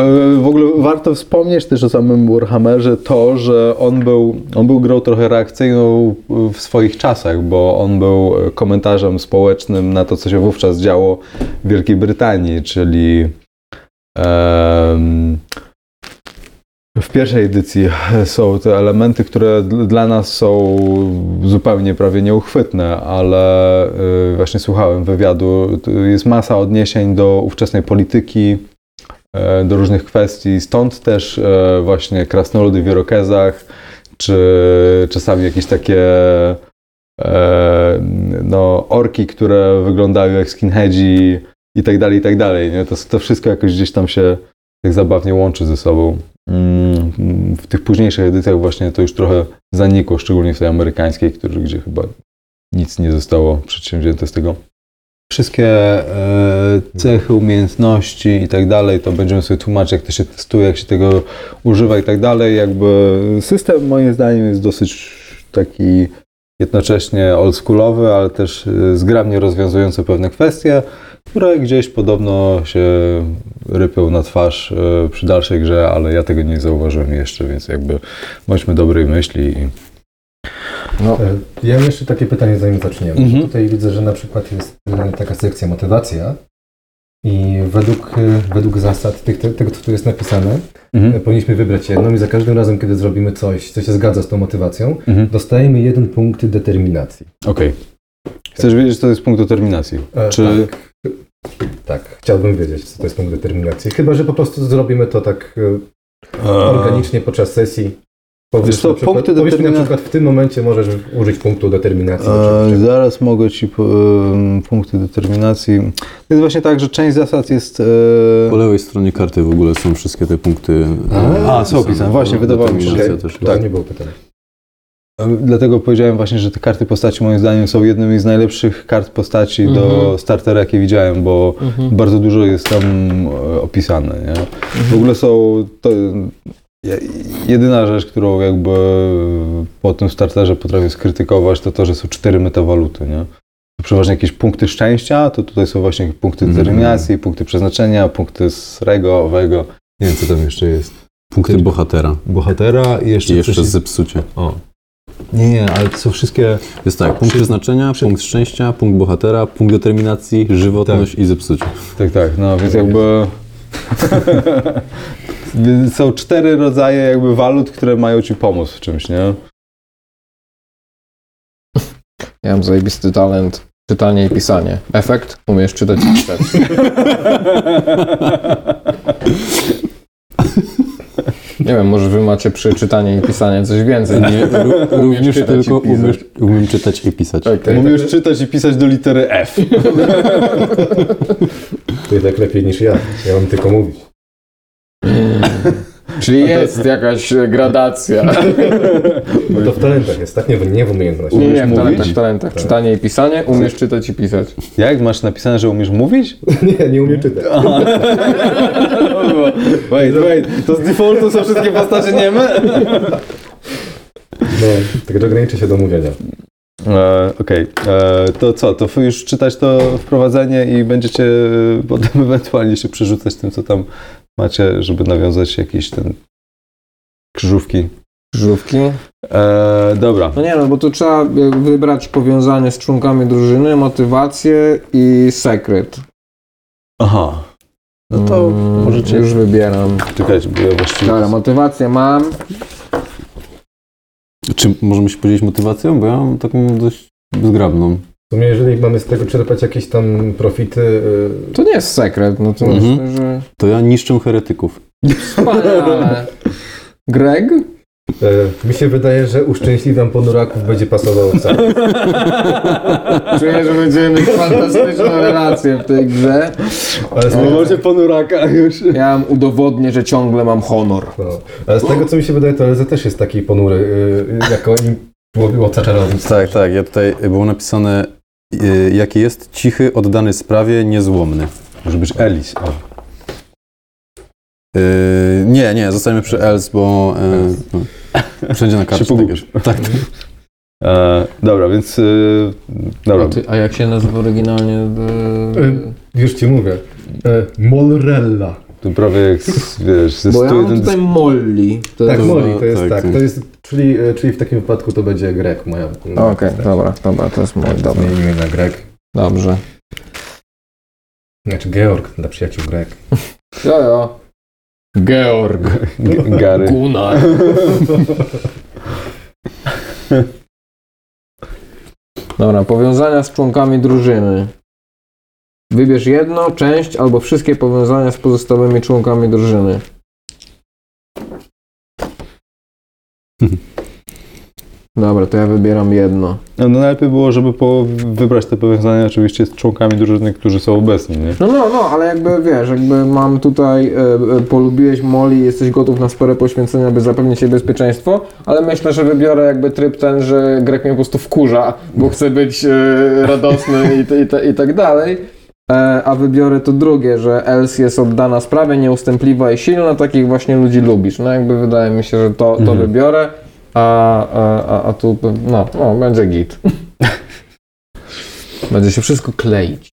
w ogóle warto wspomnieć też o samym Warhammerze to, że on był, on był grą trochę reakcyjną w swoich czasach, bo on był komentarzem społecznym na to, co się wówczas działo w Wielkiej Brytanii, czyli em, w pierwszej edycji są te elementy, które dl- dla nas są zupełnie prawie nieuchwytne, ale y, właśnie słuchałem wywiadu. Jest masa odniesień do ówczesnej polityki, e, do różnych kwestii. Stąd też e, właśnie krasnoludy w Irokezach, czy czasami jakieś takie no, orki, które wyglądają jak skinheadzi i tak dalej, i tak dalej. Nie? To, to wszystko jakoś gdzieś tam się tak zabawnie łączy ze sobą. Mm, W tych późniejszych edycjach właśnie to już trochę zanikło, szczególnie w tej amerykańskiej, który, gdzie chyba nic nie zostało przedsięwzięte z tego. Wszystkie e, cechy, umiejętności i tak dalej, to będziemy sobie tłumaczyć, jak to się testuje, jak się tego używa i tak dalej. Jakby system moim zdaniem jest dosyć taki jednocześnie oldschoolowy, ale też e, zgrabnie rozwiązujący pewne kwestie, które gdzieś podobno się rypią na twarz e, przy dalszej grze, ale ja tego nie zauważyłem jeszcze, więc jakby bądźmy dobrej myśli. i- No, E, Ja mam jeszcze takie pytanie, zanim zaczniemy. Mhm. Tutaj widzę, że na przykład jest e, taka sekcja motywacja i według, e, według zasad tych, te- tego, co tu jest napisane, e, Mhm. powinniśmy wybrać jedną i za każdym razem, kiedy zrobimy coś, co się zgadza z tą motywacją, Mhm. dostajemy jeden punkt determinacji. Okej. Chcesz wiedzieć, co to jest punkt determinacji? E, Czy... Tak, tak, chciałbym wiedzieć, co to jest punkt determinacji. Chyba, że po prostu zrobimy to tak e, organicznie podczas sesji. Powiesz, Wiesz co, na przykład, punkty powiesz mi na determina- przykład w tym momencie możesz użyć punktu determinacji. E, zaraz mogę Ci po, punkty determinacji. To jest właśnie tak, że część zasad jest. E, Po lewej stronie karty w ogóle są wszystkie te punkty. A, a, są opisane. Właśnie, wydawało mi się, że- Determinacja też To jest. nie było pytania. e, dlatego powiedziałem właśnie, że te karty postaci moim zdaniem są jednymi z najlepszych kart postaci do startera, jakie widziałem, bo bardzo dużo jest tam e, opisane. Nie? W ogóle są. To, jedyna rzecz, którą jakby po tym starterze potrafię skrytykować, to to, że są cztery metawaluty. Nie? To przeważnie jakieś punkty szczęścia, to tutaj są właśnie punkty Mhm. determinacji, punkty przeznaczenia, punkty srego, owego. Nie wiem, co tam jeszcze jest. Punkty bohatera. Bohatera i jeszcze, I jeszcze coś- zepsucie. O. Nie, nie, ale to są wszystkie. Jest tak, punkt Przy- przeznaczenia, przy- punkt szczęścia, punkt bohatera, punkt determinacji, żywotność i zepsucie. Tak, tak, no więc jakby. Są cztery rodzaje jakby walut, które mają ci pomóc w czymś, nie? ja mam zajebisty talent. Czytanie i pisanie. Efekt? Umiesz czytać i pisać. Nie wiem, może wy macie przy czytaniu i pisaniu coś więcej. Nie, ró- również czytać i tylko pisać. umiesz, umiem czytać i pisać. Okej. Umiesz czytać i pisać do litery F. Ty tak lepiej niż ja. Ja mam tylko mówić. Czyli jest jakaś e, gradacja. No to w talentach jest, tak? Nie, w- nie w umiejętnościach. Nie, nie, w mówić? talentach, w talentach. Czytanie i pisanie, umiesz czytać i pisać. Jak masz napisane, że umiesz mówić? Nie, nie umiem czytać. Wait, wait, to z defaultu są wszystkie postacie nieme? No, także ograniczę się do mówienia. E, Okej, e, to co, to już czytać to wprowadzenie i będziecie e, potem ewentualnie się przerzucać tym, co tam macie, żeby nawiązać jakieś ten krzyżówki. Krzyżówki. E, dobra, No nie no, bo tu trzeba wybrać powiązanie z członkami drużyny, motywację i sekret. aha. No to Mm, możecie... Już wybieram. Czekajcie, bo ja właściwie... Dobra, motywację mam. Czy możemy się podzielić motywacją? Bo ja mam taką dość zgrabną. W sumie, jeżeli mamy z tego czerpać jakieś tam profity, y, To nie jest sekret, no to Mhm. myślę, że... To ja niszczę heretyków. Wspaniale. Greg? Y, mi się wydaje, że uszczęśliwiam ponuraków będzie pasował cały. Czuję, że będziemy mieć fantastyczną relację w tej grze. Ale z No, tego, macie ponuraka już. Ja udowodnię, że ciągle mam honor. no, ale z tego co mi się wydaje, to LZ też jest taki ponury, y, jako im łowca czarownic. Tak, tak. Ja tutaj było napisane, y, jaki jest cichy, oddany sprawie, niezłomny. Może być Elis. O. Y, nie, nie, zostajemy przy Els, bo y, no, wszędzie na karcie Się tak. Tak, tak. E, dobra, więc... E, dobra, A, ty, a jak się nazywa oryginalnie? Y, Już ci mówię. Y, Molrella. to prawie jak, z- wiesz, ze Bo ja mam 101 tutaj Molly. To Tak, jest... Molly, to jest tak, tak. tak. To jest, czyli, czyli w takim wypadku to będzie Greg, moja. moja Okej, postać. dobra, dobra, to jest mój, dobra. Zmienimy na Greg. Dobrze. Znaczy Georg, dla przyjaciół Greg. Jo, jo. Georg. Gary. Gunnar. Dobra, powiązania z członkami drużyny. Wybierz jedno, część albo wszystkie powiązania z pozostałymi członkami drużyny. Dobra, to ja wybieram jedno. No, no najlepiej było, żeby po, wybrać te powiązania oczywiście z członkami drużyny, którzy są obecni, nie? No, no, no, ale jakby wiesz, jakby mam tutaj, e, e, polubiłeś Molly, jesteś gotów na spore poświęcenia, by zapewnić jej bezpieczeństwo, ale myślę, że wybiorę jakby tryb ten, że Grek mnie po prostu wkurza, bo chce być e, radosny i, t- i, t- i tak dalej. E, a wybiorę to drugie, że Els jest oddana sprawie, nieustępliwa i silna, takich właśnie ludzi lubisz. No jakby wydaje mi się, że to, to wybiorę, a, a, a, a tu, no, no, będzie git. będzie się wszystko kleić.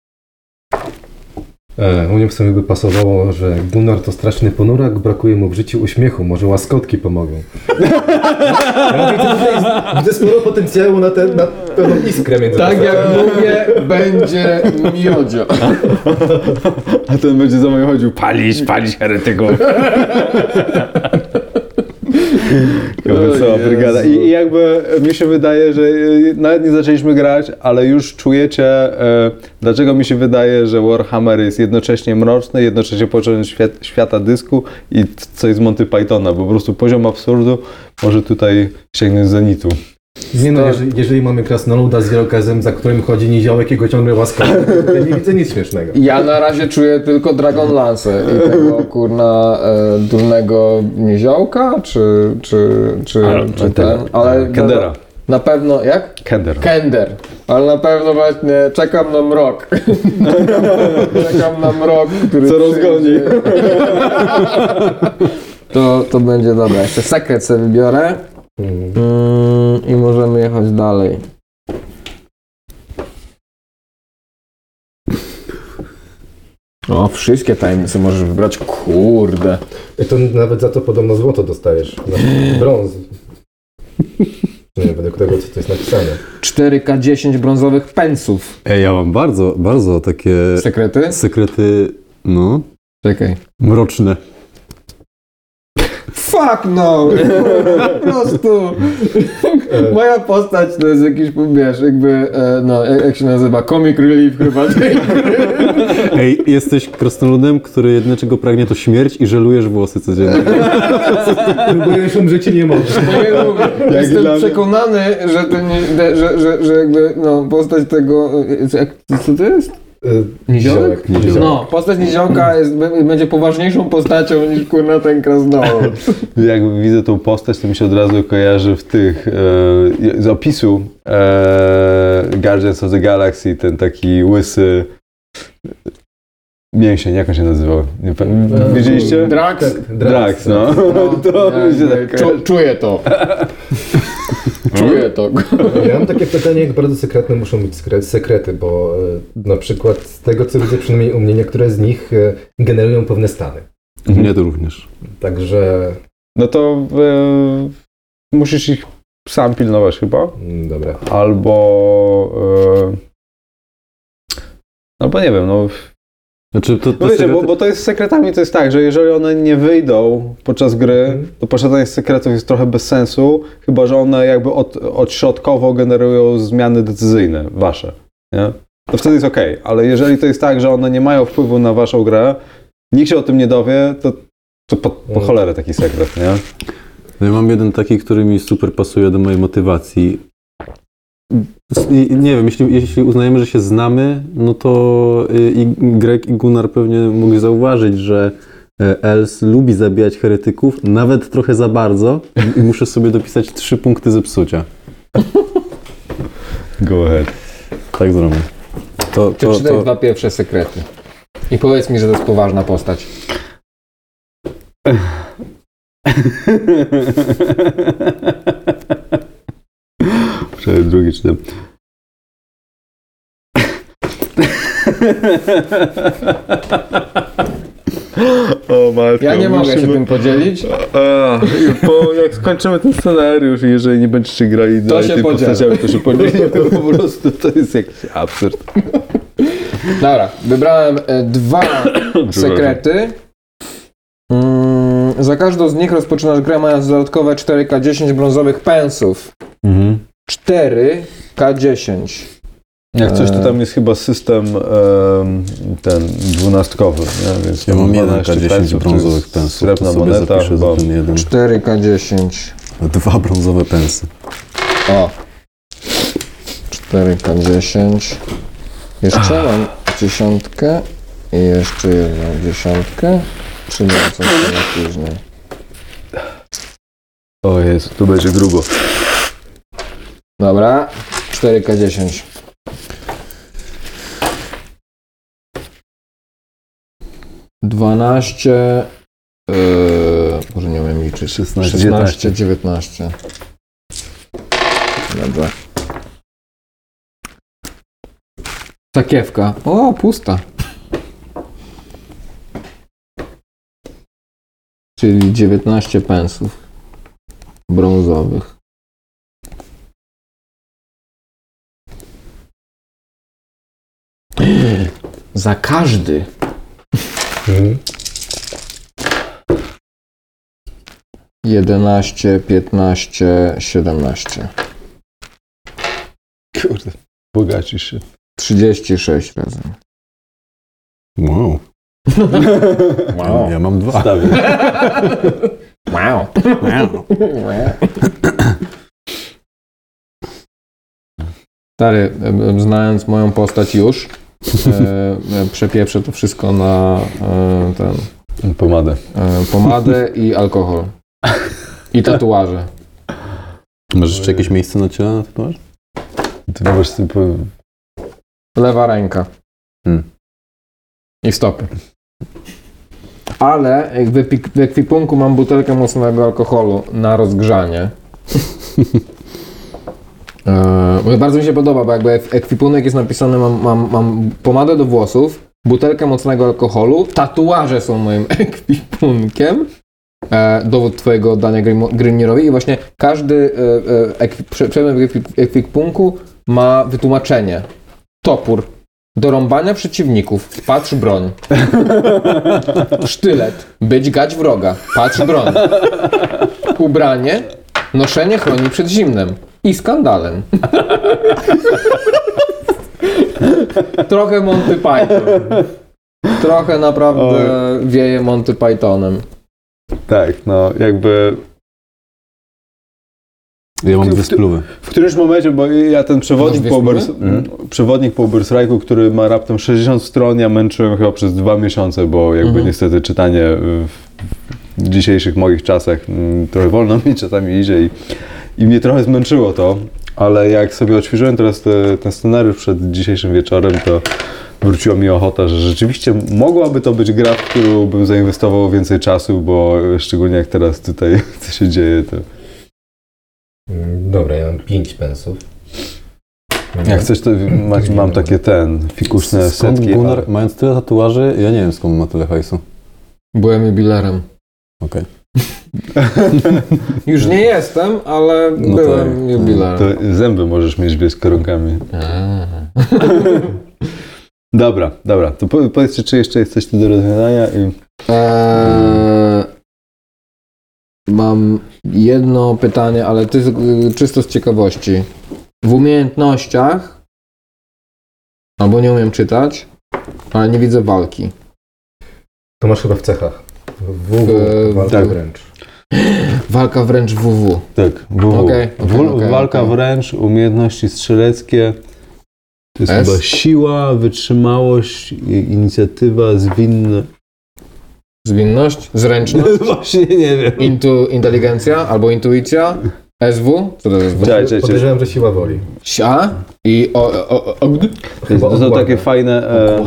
E, u mnie w sumie by pasowało, że Gunnar to straszny ponurak, brakuje mu w życiu uśmiechu, może łaskotki pomogą. ja widzę, tutaj widzę sporo potencjału na, te, na pewną iskrę między Tak jak mówię, będzie miodzio. A ten będzie za mną chodził, palić, palić heretyków. Wesoła O brygada. I. I jakby mi się wydaje, że e, nawet nie zaczęliśmy grać, ale już czujecie, e, dlaczego mi się wydaje, że Warhammer jest jednocześnie mroczny, jednocześnie początek świat, świata dysku i coś z Monty Pythona, bo po prostu poziom absurdu może tutaj sięgnąć zenitu. Nie no, jeżeli, jeżeli mamy krasnoluda z wielokazem, za którym chodzi niziołek i go ciągle łaskotki, to ja nie widzę nic śmiesznego. Ja na razie czuję tylko Dragon Lance i tego kurna e, durnego niziołka, czy, czy, czy, Ale- czy ten, ale Kendera. Na, na pewno, jak? Kender. Kender. Ale na pewno właśnie czekam na mrok. czekam na mrok, który Co przyjdzie. rozgoni. To, to będzie dobre. Jeszcze sekret sobie wybiorę. Mm. Mm, I możemy jechać dalej. O, wszystkie tajemnice możesz wybrać. Kurde. I to nawet za to podobno złoto dostajesz. Na brąz. Nie wiem, według tego, co to jest napisane. 4K10 brązowych pensów. Ej, ja mam bardzo, bardzo takie Sekrety? sekrety, no, Czekaj. mroczne. Fuck no! Po prostu. Moja postać to jest jakiś, wiesz, jakby, e, no, jak jak się nazywa? Comic Relief chyba. Ej, jesteś krasnoludem, który jedyne czego pragnie to śmierć i żelujesz włosy codziennie. Próbujesz umrzeć i nie możesz. Ja mówię, Jestem przekonany, że, to nie, że, że, że jakby, no, postać tego, e, jak, co to jest? Y, Niziołek? Niziołek. No, postać Niziołka jest, będzie poważniejszą postacią niż kurna ten krasnolud. Jak widzę tą postać, to mi się od razu kojarzy w tych, e, z opisu e, Guardians of the Galaxy, ten taki łysy mięsień, jak on się nazywał? Nie, pa- widzieliście? Drax? Tak, Drax, no. to mi się tak Czu, czuję to. czuję to. Ja mam takie pytanie, jak bardzo sekretne muszą być sekrety, bo e, na przykład z tego, co widzę przynajmniej u mnie, niektóre z nich e, generują pewne stany. Mnie to również. Także, No to e, musisz ich sam pilnować chyba, mm, dobra. albo e, albo nie wiem, no Znaczy, to, to No wiecie, bo, bo to jest z sekretami, to jest tak, że jeżeli one nie wyjdą podczas gry, Mhm. to posiadanie sekretów jest trochę bez sensu, chyba że one jakby od, odśrodkowo generują zmiany decyzyjne, wasze, nie? To wtedy jest ok, ale jeżeli to jest tak, że one nie mają wpływu na waszą grę, nikt się o tym nie dowie, to, to po, po Mhm. cholerę taki sekret, nie? Ja mam jeden taki, który mi super pasuje do mojej motywacji. Nie wiem, jeśli, jeśli uznajemy, że się znamy, no to y, i Greg i Gunnar pewnie mogli zauważyć, że e, Els lubi zabijać heretyków, nawet trochę za bardzo i muszę sobie dopisać trzy punkty zepsucia. Go ahead. Tak zrobię. To, to, Przeczytaj to, dwa pierwsze sekrety. I powiedz mi, że to jest poważna postać. Czekaj, drugi czytam. O matko, Ja nie mogę się musimy- tym podzielić. A, bo jak skończymy ten scenariusz i jeżeli nie będziecie grali dalej się postaciami, to się podzielimy, po prostu to jest jakiś absurd. Dobra, wybrałem e, dwa sekrety. Mm, za każdą z nich rozpoczynasz grę mając dodatkowe 4K10 brązowych pensów. mhm. 4K10. Jak coś, to tam jest chyba system em, ten dwunastkowy, nie? więc Ja mam jeden 12 K10 pensów, to brązowych jest pensów. Srebrna to sobie moneta zapiszę chyba. za ten jeden. 4K10. Dwa brązowe pensy. O. 4K10. Jeszcze mam dziesiątkę i jeszcze jedną dziesiątkę. Czy nie, coś na później. O Jezu, tu będzie grubo. Dobra, 4K10. Dwanaście. Yy, może nie umiem liczyć. 16, 16, 19. Dobra. Sakiewka. O, pusta. Czyli 19 pensów brązowych. Za każdy. Mhm. 11, 15, 17. Kurde, bogacisz się. 36 razem. Wow. Wow. Ja mam dwa. Stawię. Wow. Stary, em, em, znając moją postać już, e, e, przepieprzę to wszystko na e, ten, Pomadę. e, pomadę i alkohol. I tatuaże. Masz jeszcze jakieś miejsce na ciele na tatuaż? Ty możesz sobie. Lewa ręka. Hmm. I stopy. Ale jak w ekwipunku mam butelkę mocnego alkoholu na rozgrzanie. Eee, bo bardzo mi się podoba, bo jakby ek- ekwipunek jest napisany, mam, mam, mam pomadę do włosów, butelkę mocnego alkoholu, tatuaże są moim ekwipunkiem, e, dowód twojego oddania Grim- Grimnierowi i właśnie każdy e, e, przedmiot ekwipunku ma wytłumaczenie. Topór. Do rąbania przeciwników. Patrz broń. Sztylet. Być gać wroga. Patrz broń. Ubranie. Noszenie chroni przed zimnem. I skandalem. Trochę Monty Python. Trochę naprawdę wieje Monty Pythonem. Tak, no jakby Ja mam dwie w- spluwy. w którymś momencie, bo ja ten przewodnik po, Ubers, mm, przewodnik po Uberstrajku, który ma raptem 60 stron, ja męczyłem chyba przez dwa miesiące, bo jakby Mhm. niestety czytanie w, w dzisiejszych moich czasach mm, trochę wolno mi czasami idzie i, i mnie trochę zmęczyło to, ale jak sobie odświeżyłem teraz te, ten scenariusz przed dzisiejszym wieczorem, to wróciła mi ochota, że rzeczywiście mogłaby to być gra, w którą bym zainwestował więcej czasu, bo szczególnie jak teraz tutaj co się dzieje, to Dobra, ja mam 5 pensów. jak chcesz, to mam takie ten, fikuszne Skąd setki. Gunnar, ale- mając tyle tatuaży, ja nie wiem skąd ma tyle hajsu. Byłem jubilerem. Okej. Już nie jestem, ale No to- byłem jubilerem. To zęby możesz mieć. A. Dobra, dobra. To po- powiedzcie, czy jeszcze jest coś tu do rozwiązania i... Eee, mam jedno pytanie, ale ty czysto z ciekawości. W umiejętnościach, albo nie umiem czytać, ale nie widzę walki. To masz chyba w cechach. W, Eee, walka tak. wręcz. Walka wręcz WW. Tak, WW. Okej, Wol- okej, Walka wręcz, umiejętności strzeleckie. To jest S? chyba siła, wytrzymałość, inicjatywa, zwinność. Zwinność, zręczność, Właśnie nie wiem. intu, inteligencja albo intuicja, SW, co to jest SW? Czekaj, czekaj, czekaj. Podejrzewam, że siła woli. Sia i o, o, o, o, To, są takie fajne... E,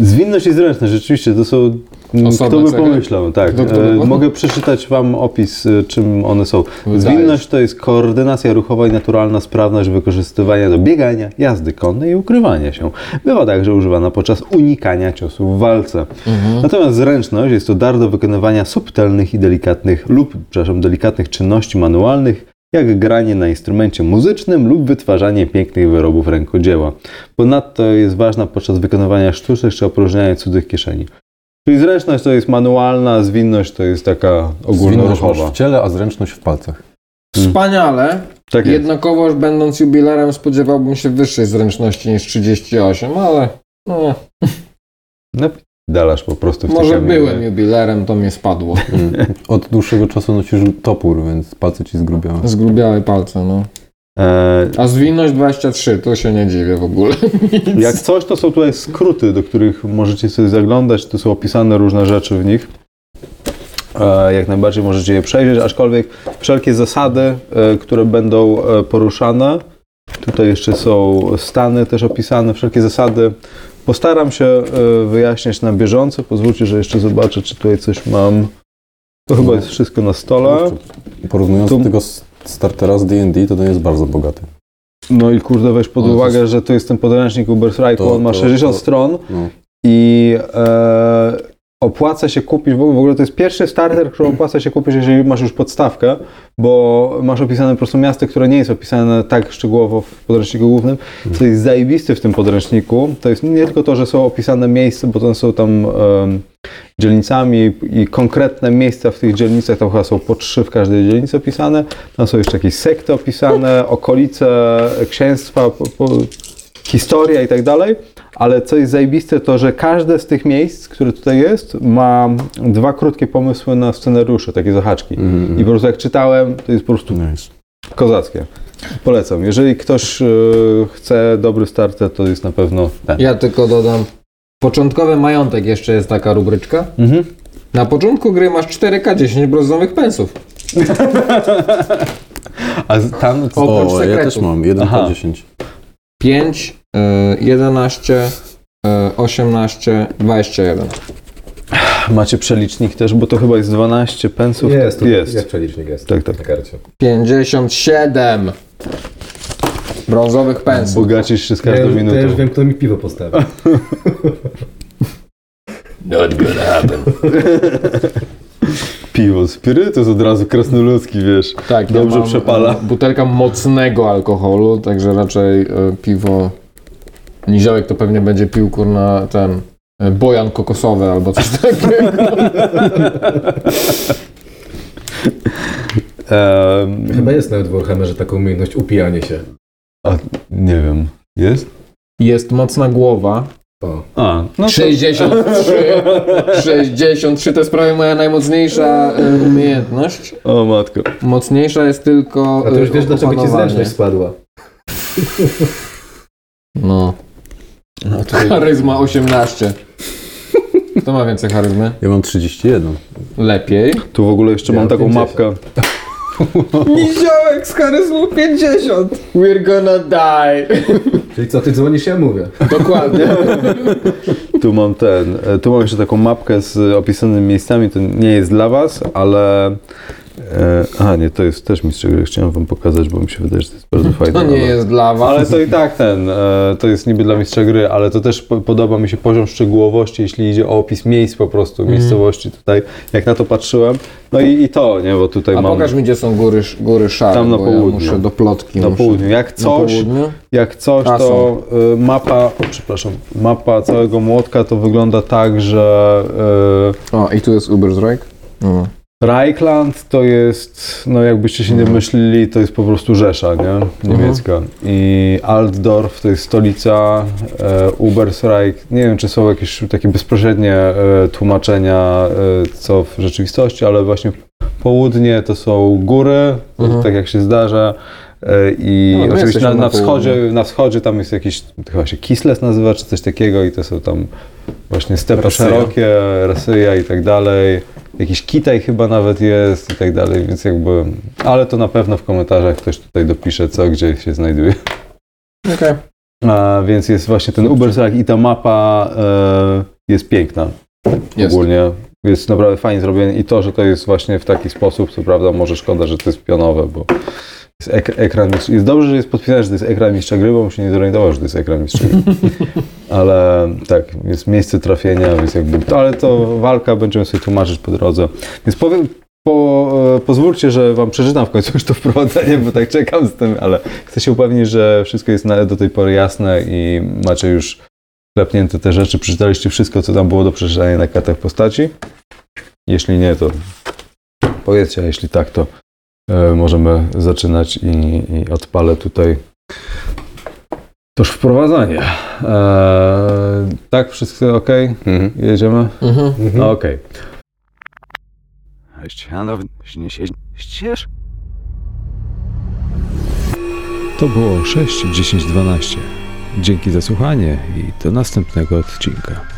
zwinność i zręczność, rzeczywiście, to są... m, Osobne Kto by cechy? pomyślał, tak. Kto- kto by E, mogę przeczytać Wam opis, e, czym one są. Zwinność to jest koordynacja ruchowa i naturalna sprawność wykorzystywania do biegania, jazdy konnej i ukrywania się. Bywa także używana podczas unikania ciosów w walce. Mhm. Natomiast zręczność jest to dar do wykonywania subtelnych i delikatnych lub, przepraszam, delikatnych czynności manualnych, jak granie na instrumencie muzycznym lub wytwarzanie pięknych wyrobów rękodzieła. Ponadto jest ważna podczas wykonywania sztuczek czy opróżniania cudzych kieszeni. Czyli zręczność to jest manualna, zwinność to jest taka ogólnoruchowa. w ciele, a zręczność w palcach. Wspaniale. Tak jest. Jednakowoż będąc jubilerem spodziewałbym się wyższej zręczności niż 38, ale no, No, dalasz po prostu w Może byłem jubilerem, to mnie spadło. Mm. Od dłuższego czasu nosisz topór, więc palce ci zgrubiały. Zgrubiałe palce, no. E, A zwinność 23, to się nie dziwię w ogóle. Jak coś, to są tutaj skróty, do których możecie sobie zaglądać, tu są opisane różne rzeczy w nich. E, Jak najbardziej możecie je przejrzeć, aczkolwiek wszelkie zasady, e, które będą poruszane, tutaj jeszcze są stany też opisane, wszelkie zasady. Postaram się wyjaśniać na bieżąco. Pozwólcie, że jeszcze zobaczę, czy tutaj coś mam. To chyba jest wszystko na stole. Porównując Tu- do tego startera z D&D, to ten jest bardzo bogaty. No i kurde, weź pod to uwagę, że to jest ten podręcznik Uber Strike, on ma to- 60 to- stron. No. i e, opłaca się kupić, w ogóle to jest pierwszy starter, który opłaca się kupić, jeżeli masz już podstawkę, bo masz opisane po prostu miasto, które nie jest opisane tak szczegółowo w podręczniku głównym, co jest zajebiste w tym podręczniku, to jest nie tylko to, że są opisane miejsca, bo to są tam em, dzielnicami i konkretne miejsca w tych dzielnicach, tam chyba są po trzy w każdej dzielnicy opisane, tam są jeszcze jakieś sekty opisane, okolice, księstwa, po, po, historia i tak dalej, ale co jest zajebiste, to że każde z tych miejsc, które tutaj jest, ma dwa krótkie pomysły na scenariusze, takie zahaczki. Mhm. I po prostu jak czytałem, to jest po prostu Nice. kozackie. Polecam. Jeżeli ktoś e, chce dobry starter, to jest na pewno ten. Ja tylko dodam. Początkowy majątek jeszcze jest taka rubryczka. Mhm. Na początku gry masz 4K 10 brązowych pensów. A z- tam Oprócz O, ja sekretów. też mam, 1 Aha. po 10. 5, y, 11, y, 18, 21. macie przelicznik też, bo to chyba jest 12 pensów. Jest, jest. jest przelicznik jest Tak, tak. na karcie. 57 brązowych pensów. Bogacisz się z Ja, każdą już- to ja już minutą. wiem, kto mi piwo postawi. Not gonna happen. Piwo, spirytus od razu krasnoludzki, wiesz. Tak, Dobrze ja mam, przepala. Butelka mocnego alkoholu, także raczej e, piwo. Niziołek to pewnie będzie pił kurna ten e, bojan kokosowy albo coś takiego. Em, Chyba jest nawet w Warhammerze taka umiejętność upijanie się. A, nie wiem. Jest? Jest mocna głowa. O. A, no to... 63. 63 to jest prawie moja najmocniejsza e, umiejętność. O matko. Mocniejsza jest tylko. A to już e, wiesz, dlaczego ci opanowanie. zręczność spadła. No. No to Charyzma 18. Kto ma więcej charyzmy? Ja mam 31. Lepiej. Tu w ogóle jeszcze Ja mam taką 50. mapkę. Niziołek z charyzmą 50. We're gonna die. Czyli co, ty dzwonisz, ja mówię. Dokładnie. Tu mam ten. e, Tu mam jeszcze taką mapkę z opisanymi miejscami. To nie jest dla was, ale. E, a nie, to jest też mistrz gry. Chciałem wam pokazać, bo mi się wydaje, że to jest bardzo fajne. To nie ale- jest dla was. Ale to i tak ten, e, to jest niby dla mistrza gry, ale to też po, podoba mi się poziom szczegółowości, jeśli idzie o opis miejsc po prostu, Mhm. miejscowości tutaj, jak na to patrzyłem. No i, i to, nie, bo tutaj A mam pokaż mi, gdzie są góry, góry szare, Tam na południu. ja muszę do plotki. na muszę. południu. Jak coś, południu? jak coś, A, to y, mapa, o, przepraszam, mapa całego młotka to wygląda tak, że O, i tu jest. No. Reichland to jest, no jakbyście się nie Mhm. myśleli, to jest po prostu Rzesza, nie? Niemiecka. I Altdorf to jest stolica, e, Ubersreich, nie wiem czy są jakieś takie bezpośrednie e, tłumaczenia, e, co w rzeczywistości, ale właśnie południe to są góry, Mhm. tak jak się zdarza. E, I No, oczywiście na, na, wschodzie, na wschodzie tam jest jakiś, chyba się Kisles nazywa, czy coś takiego i to są tam właśnie stepy Rosyja. szerokie, Rosyja i tak dalej. Jakiś Kitaj chyba nawet jest i tak dalej, więc jakby, ale to na pewno w komentarzach ktoś tutaj dopisze co, gdzie się znajduje. Okej. A, więc jest właśnie ten Uberstrike i ta mapa e, jest piękna Jest. ogólnie. Jest naprawdę fajnie zrobione i to, że to jest właśnie w taki sposób, co prawda może szkoda, że to jest pionowe, bo jest ek ekran mistrz... Jest dobrze, że jest podpisane, że to jest ekran mistrza gry, bo bym się nie zorientował, że to jest ekran mistrza gry. Ale tak, jest miejsce trafienia, więc jakby... Ale to walka, będziemy sobie tłumaczyć po drodze. Więc powiem, po, e, pozwólcie, że wam przeczytam w końcu już to wprowadzenie, bo tak czekam z tym, ale chcę się upewnić, że wszystko jest do tej pory jasne i macie już klepnięte te rzeczy, przeczytaliście wszystko, co tam było do przeczytania na kartach postaci. Jeśli nie, to powiedzcie, a jeśli tak, to możemy zaczynać i, i odpalę tutaj Toż wprowadzanie. Eee, tak, wszystko ok? Mhm. Jedziemy? Mhm. No, Okej. Ścież? To było 6, 10, 12. Dzięki za słuchanie i do następnego odcinka.